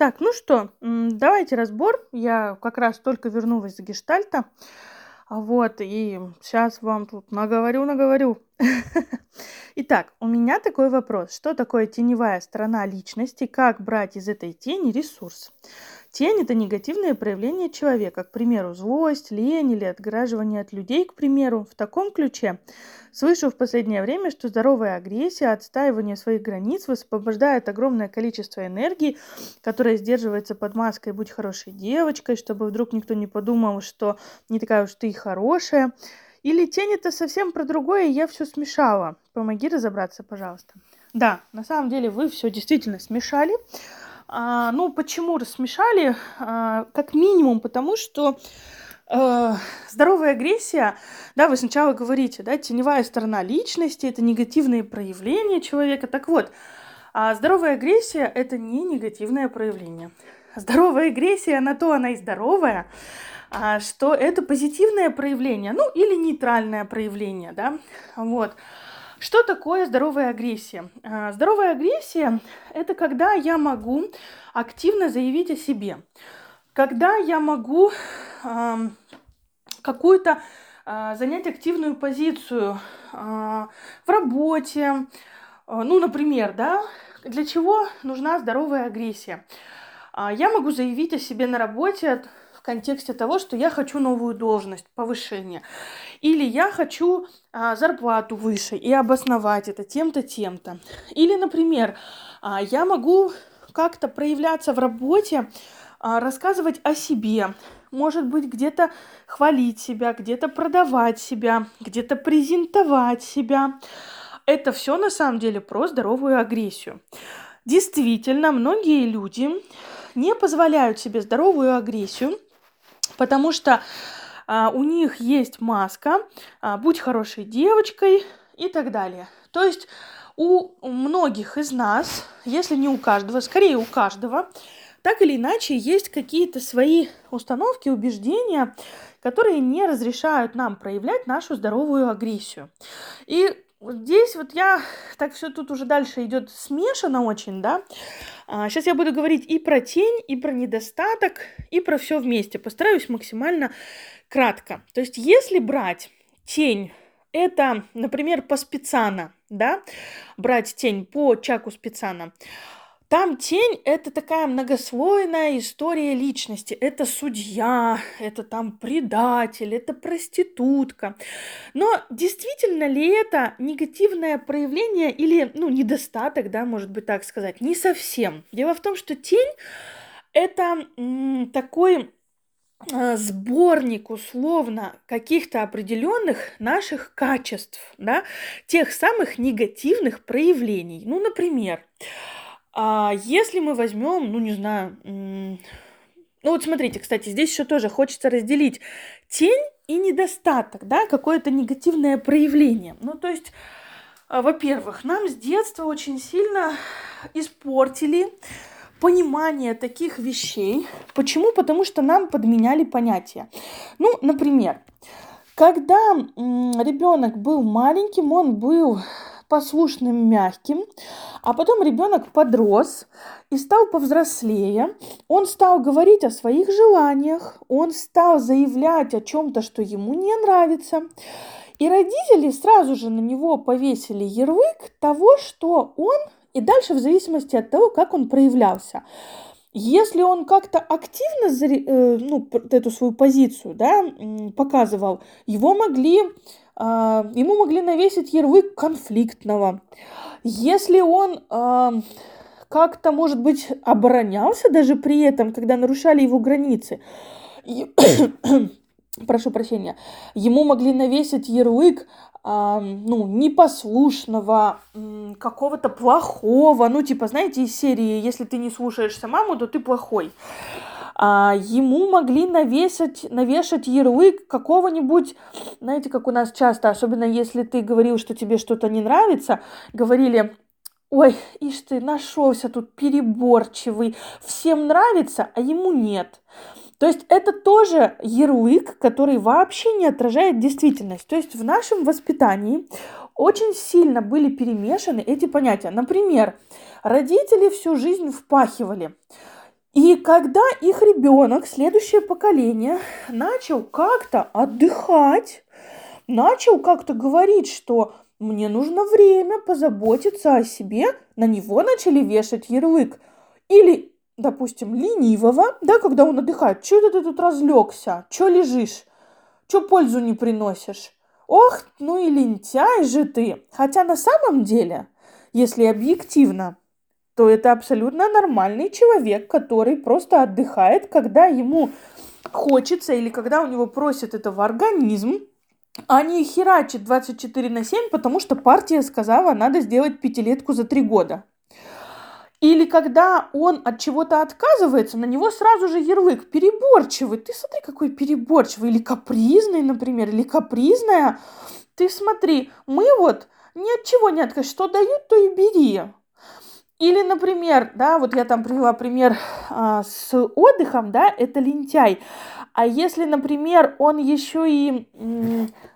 Так, ну что, давайте разбор. Я как раз только вернулась с гештальта. Вот, и сейчас вам тут наговорю, наговорю. Итак, у меня такой вопрос. Что такое теневая сторона личности? Как брать из этой тени ресурс? Тень – это негативное проявление человека, к примеру, злость, лень или отгораживание от людей, к примеру. В таком ключе слышу в последнее время, что здоровая агрессия, отстаивание своих границ высвобождает огромное количество энергии, которая сдерживается под маской «будь хорошей девочкой», чтобы вдруг никто не подумал, что не такая уж ты и хорошая. Или тень это совсем про другое, и я все смешала. Помоги разобраться, пожалуйста. Да, на самом деле вы все действительно смешали. А, ну, почему рассмешали? А, как минимум, потому что э, здоровая агрессия, да, вы сначала говорите, да, теневая сторона личности, это негативные проявления человека. Так вот, а здоровая агрессия – это не негативное проявление. Здоровая агрессия, на то она и здоровая, а, что это позитивное проявление, ну, или нейтральное проявление, да, вот. Что такое здоровая агрессия? А, здоровая агрессия – это когда я могу активно заявить о себе, когда я могу какую-то э, занять активную позицию э, в работе. Ну, например, да, для чего нужна здоровая агрессия? Я могу заявить о себе на работе в контексте того, что я хочу новую должность, повышение. Или я хочу а, зарплату выше и обосновать это тем-то, тем-то. Или, например, а, я могу как-то проявляться в работе, а, рассказывать о себе, может быть, где-то хвалить себя, где-то продавать себя, где-то презентовать себя. Это все на самом деле про здоровую агрессию. Действительно, многие люди не позволяют себе здоровую агрессию, потому что а, у них есть маска, а, будь хорошей девочкой и так далее. То есть у многих из нас, если не у каждого, скорее у каждого, так или иначе есть какие-то свои установки, убеждения, которые не разрешают нам проявлять нашу здоровую агрессию. И здесь вот я, так все тут уже дальше идет смешано очень, да. Сейчас а, я буду говорить и про тень, и про недостаток, и про все вместе. Постараюсь максимально кратко. То есть, если брать тень это, например, по спецана, да, брать тень по Чаку спецана. Там тень – это такая многослойная история личности. Это судья, это там предатель, это проститутка. Но действительно ли это негативное проявление или, ну, недостаток, да, может быть так сказать? Не совсем. Дело в том, что тень – это м, такой Э, сборник условно каких-то определенных наших качеств, да, тех самых негативных проявлений. Ну, например, а, если мы возьмем, ну, не знаю, ну вот смотрите, кстати, здесь еще тоже хочется разделить тень и недостаток, да, какое-то негативное проявление. Ну, то есть, а, во-первых, нам с детства очень сильно испортили понимание таких вещей. Почему? Потому что нам подменяли понятия. Ну, например, когда ребенок был маленьким, он был послушным, мягким, а потом ребенок подрос и стал повзрослее, он стал говорить о своих желаниях, он стал заявлять о чем-то, что ему не нравится. И родители сразу же на него повесили ярлык того, что он и дальше в зависимости от того, как он проявлялся. Если он как-то активно э, ну, эту свою позицию да, показывал, его могли, а, ему могли навесить ярлык конфликтного. Если он а, как-то, может быть, оборонялся даже при этом, когда нарушали его границы, прошу прощения, ему могли навесить ярлык а, ну, непослушного, какого-то плохого, ну, типа, знаете, из серии «Если ты не слушаешься маму, то ты плохой». А, ему могли навесить, навешать ярлык какого-нибудь, знаете, как у нас часто, особенно если ты говорил, что тебе что-то не нравится, говорили, ой, ишь ты, нашелся тут переборчивый, всем нравится, а ему нет. То есть это тоже ярлык, который вообще не отражает действительность. То есть в нашем воспитании очень сильно были перемешаны эти понятия. Например, родители всю жизнь впахивали. И когда их ребенок, следующее поколение, начал как-то отдыхать, начал как-то говорить, что мне нужно время позаботиться о себе, на него начали вешать ярлык. Или, допустим, ленивого, да, когда он отдыхает, что ты тут разлегся, что лежишь, что пользу не приносишь. Ох, ну и лентяй же ты. Хотя на самом деле, если объективно, то это абсолютно нормальный человек, который просто отдыхает, когда ему хочется или когда у него просит этого организм, а не херачит 24 на 7, потому что партия сказала, надо сделать пятилетку за три года. Или когда он от чего-то отказывается, на него сразу же ярлык переборчивый. Ты смотри, какой переборчивый. Или капризный, например, или капризная. Ты смотри, мы вот ни от чего не отказываем. Что дают, то и бери. Или, например, да, вот я там привела пример а, с отдыхом, да, это лентяй. А если, например, он еще и,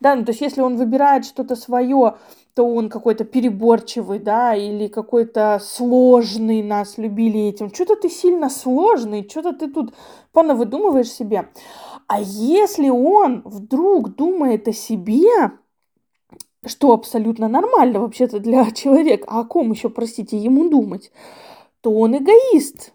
да, ну, то есть если он выбирает что-то свое, то он какой-то переборчивый, да, или какой-то сложный, нас любили этим. Что-то ты сильно сложный, что-то ты тут понавыдумываешь себе. А если он вдруг думает о себе, что абсолютно нормально вообще-то для человека, а о ком еще, простите, ему думать, то он эгоист.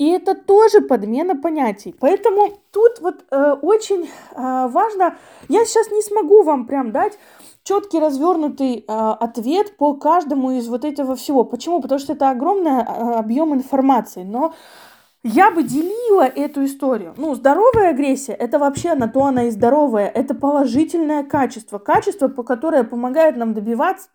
И это тоже подмена понятий. Поэтому тут вот э, очень э, важно, я сейчас не смогу вам прям дать четкий развернутый э, ответ по каждому из вот этого всего. Почему? Потому что это огромный э, объем информации. Но я бы делила эту историю. Ну, здоровая агрессия, это вообще на то она и здоровая. Это положительное качество. Качество, по которое помогает нам добиваться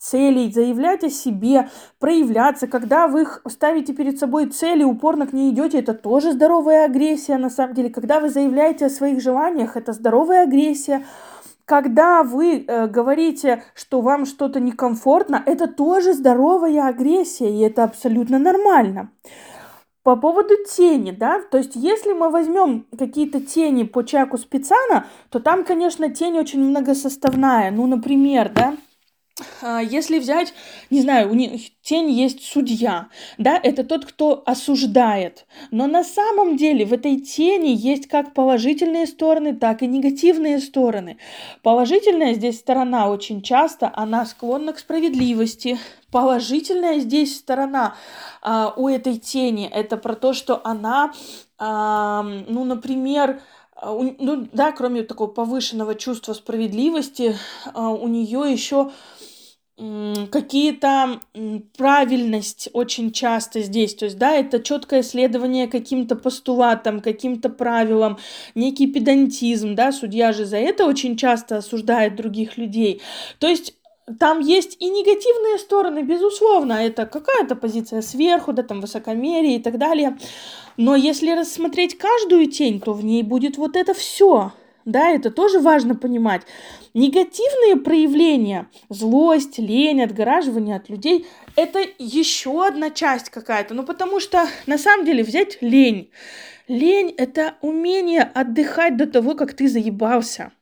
целей, заявлять о себе, проявляться. Когда вы ставите перед собой цели, упорно к ней идете, это тоже здоровая агрессия на самом деле. Когда вы заявляете о своих желаниях, это здоровая агрессия. Когда вы э, говорите, что вам что-то некомфортно, это тоже здоровая агрессия, и это абсолютно нормально. По поводу тени, да, то есть если мы возьмем какие-то тени по Чаку Спицана, то там, конечно, тень очень многосоставная. Ну, например, да, если взять, не знаю, у них тень есть судья, да, это тот, кто осуждает. Но на самом деле в этой тени есть как положительные стороны, так и негативные стороны. Положительная здесь сторона очень часто, она склонна к справедливости. Положительная здесь сторона а, у этой тени, это про то, что она, а, ну, например, ну да, кроме такого повышенного чувства справедливости, у нее еще какие-то правильность очень часто здесь. То есть, да, это четкое следование каким-то постулатам, каким-то правилам, некий педантизм, да, судья же за это очень часто осуждает других людей. То есть там есть и негативные стороны, безусловно, это какая-то позиция сверху, да, там высокомерие и так далее. Но если рассмотреть каждую тень, то в ней будет вот это все. Да, это тоже важно понимать. Негативные проявления, злость, лень, отгораживание от людей, это еще одна часть какая-то. Ну, потому что на самом деле взять лень. Лень – это умение отдыхать до того, как ты заебался.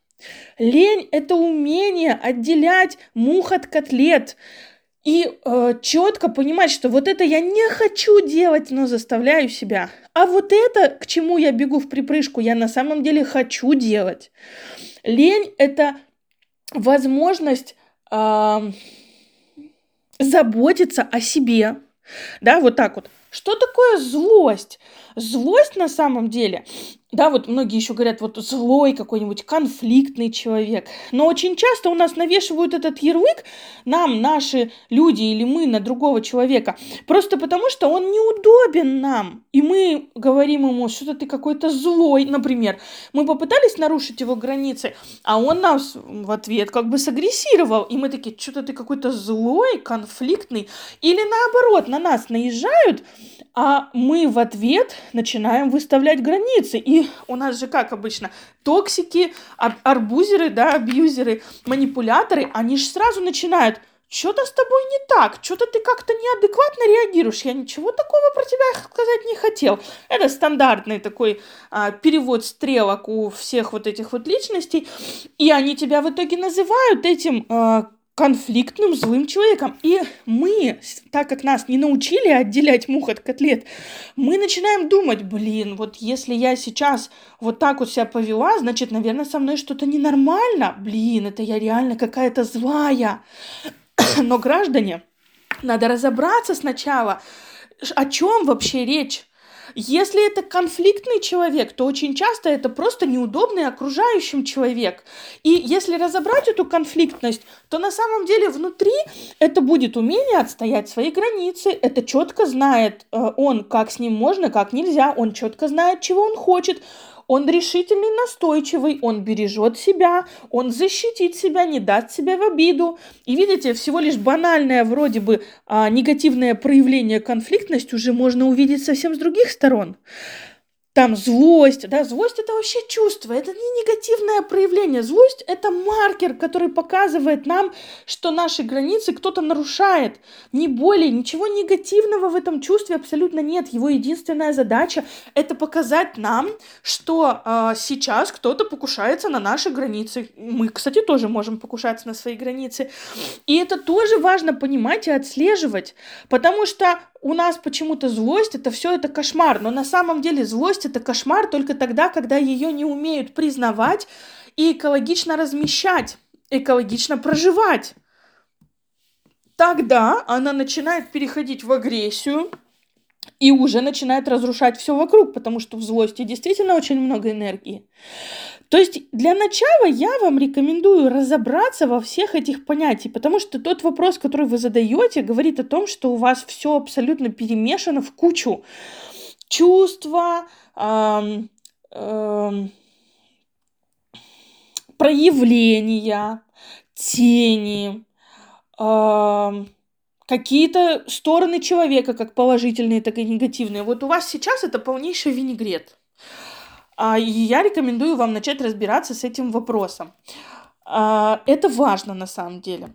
Лень – это умение отделять мух от котлет, и э, четко понимать, что вот это я не хочу делать, но заставляю себя. А вот это, к чему я бегу в припрыжку, я на самом деле хочу делать. Лень это возможность э, заботиться о себе. Да, вот так вот. Что такое злость? Злость на самом деле да, вот многие еще говорят, вот злой какой-нибудь, конфликтный человек. Но очень часто у нас навешивают этот ярлык, нам, наши люди или мы на другого человека, просто потому что он неудобен нам. И мы говорим ему, что-то ты какой-то злой, например. Мы попытались нарушить его границы, а он нас в ответ как бы сагрессировал. И мы такие, что-то ты какой-то злой, конфликтный. Или наоборот, на нас наезжают, а мы в ответ начинаем выставлять границы. И у нас же как обычно, токсики, арбузеры, да, абьюзеры, манипуляторы, они же сразу начинают что-то с тобой не так, что-то ты как-то неадекватно реагируешь, я ничего такого про тебя сказать не хотел. Это стандартный такой а, перевод стрелок у всех вот этих вот личностей, и они тебя в итоге называют этим а, конфликтным, злым человеком. И мы, так как нас не научили отделять мух от котлет, мы начинаем думать, блин, вот если я сейчас вот так вот себя повела, значит, наверное, со мной что-то ненормально. Блин, это я реально какая-то злая. Но, граждане, надо разобраться сначала, о чем вообще речь. Если это конфликтный человек, то очень часто это просто неудобный окружающим человек. И если разобрать эту конфликтность, то на самом деле внутри это будет умение отстоять свои границы, это четко знает э, он, как с ним можно, как нельзя, он четко знает, чего он хочет, он решительный, настойчивый, он бережет себя, он защитит себя, не даст себя в обиду. И видите, всего лишь банальное вроде бы а, негативное проявление конфликтности уже можно увидеть совсем с других сторон там злость, да, злость это вообще чувство, это не негативное проявление, злость это маркер, который показывает нам, что наши границы кто-то нарушает, не более, ничего негативного в этом чувстве абсолютно нет, его единственная задача это показать нам, что э, сейчас кто-то покушается на наши границы, мы, кстати, тоже можем покушаться на свои границы, и это тоже важно понимать и отслеживать, потому что у нас почему-то злость это все это кошмар, но на самом деле злость это кошмар только тогда, когда ее не умеют признавать и экологично размещать, экологично проживать. Тогда она начинает переходить в агрессию и уже начинает разрушать все вокруг, потому что в злости действительно очень много энергии. То есть для начала я вам рекомендую разобраться во всех этих понятиях, потому что тот вопрос, который вы задаете, говорит о том, что у вас все абсолютно перемешано в кучу чувства, эм, эм, проявления, тени, эм, какие-то стороны человека, как положительные, так и негативные. Вот у вас сейчас это полнейший винегрет. А, и я рекомендую вам начать разбираться с этим вопросом. А, это важно на самом деле.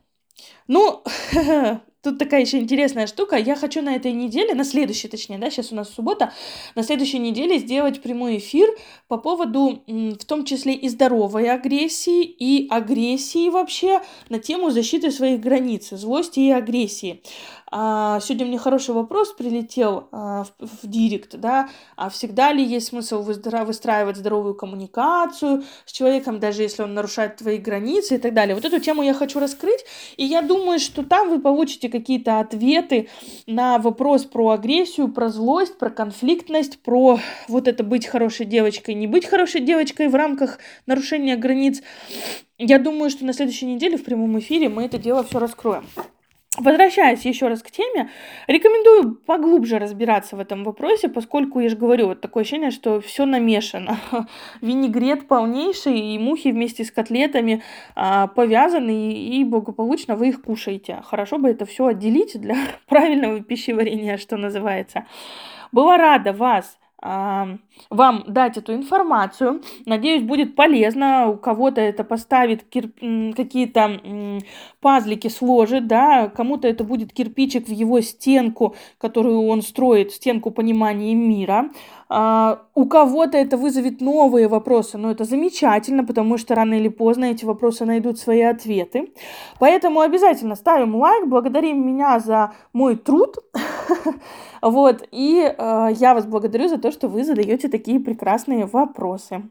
Ну, Тут такая еще интересная штука. Я хочу на этой неделе, на следующей точнее, да, сейчас у нас суббота, на следующей неделе сделать прямой эфир по поводу в том числе и здоровой агрессии, и агрессии вообще на тему защиты своих границ, злости и агрессии. А, сегодня мне хороший вопрос прилетел а, в, в директ, да, а всегда ли есть смысл выстраивать здоровую коммуникацию с человеком, даже если он нарушает твои границы и так далее. Вот эту тему я хочу раскрыть, и я думаю, что там вы получите какие-то ответы на вопрос про агрессию, про злость, про конфликтность, про вот это быть хорошей девочкой, не быть хорошей девочкой в рамках нарушения границ. Я думаю, что на следующей неделе в прямом эфире мы это дело все раскроем. Возвращаясь еще раз к теме, рекомендую поглубже разбираться в этом вопросе, поскольку, я же говорю, вот такое ощущение, что все намешано. Винегрет полнейший, и мухи вместе с котлетами а, повязаны, и, благополучно вы их кушаете. Хорошо бы это все отделить для правильного пищеварения, что называется. Была рада вас вам дать эту информацию. Надеюсь, будет полезно. У кого-то это поставит кир... какие-то пазлики, сложит, да, кому-то это будет кирпичик в его стенку, которую он строит, стенку понимания мира. А, у кого-то это вызовет новые вопросы, но это замечательно, потому что рано или поздно эти вопросы найдут свои ответы. Поэтому обязательно ставим лайк, благодарим меня за мой труд. Вот, и э, я вас благодарю за то, что вы задаете такие прекрасные вопросы.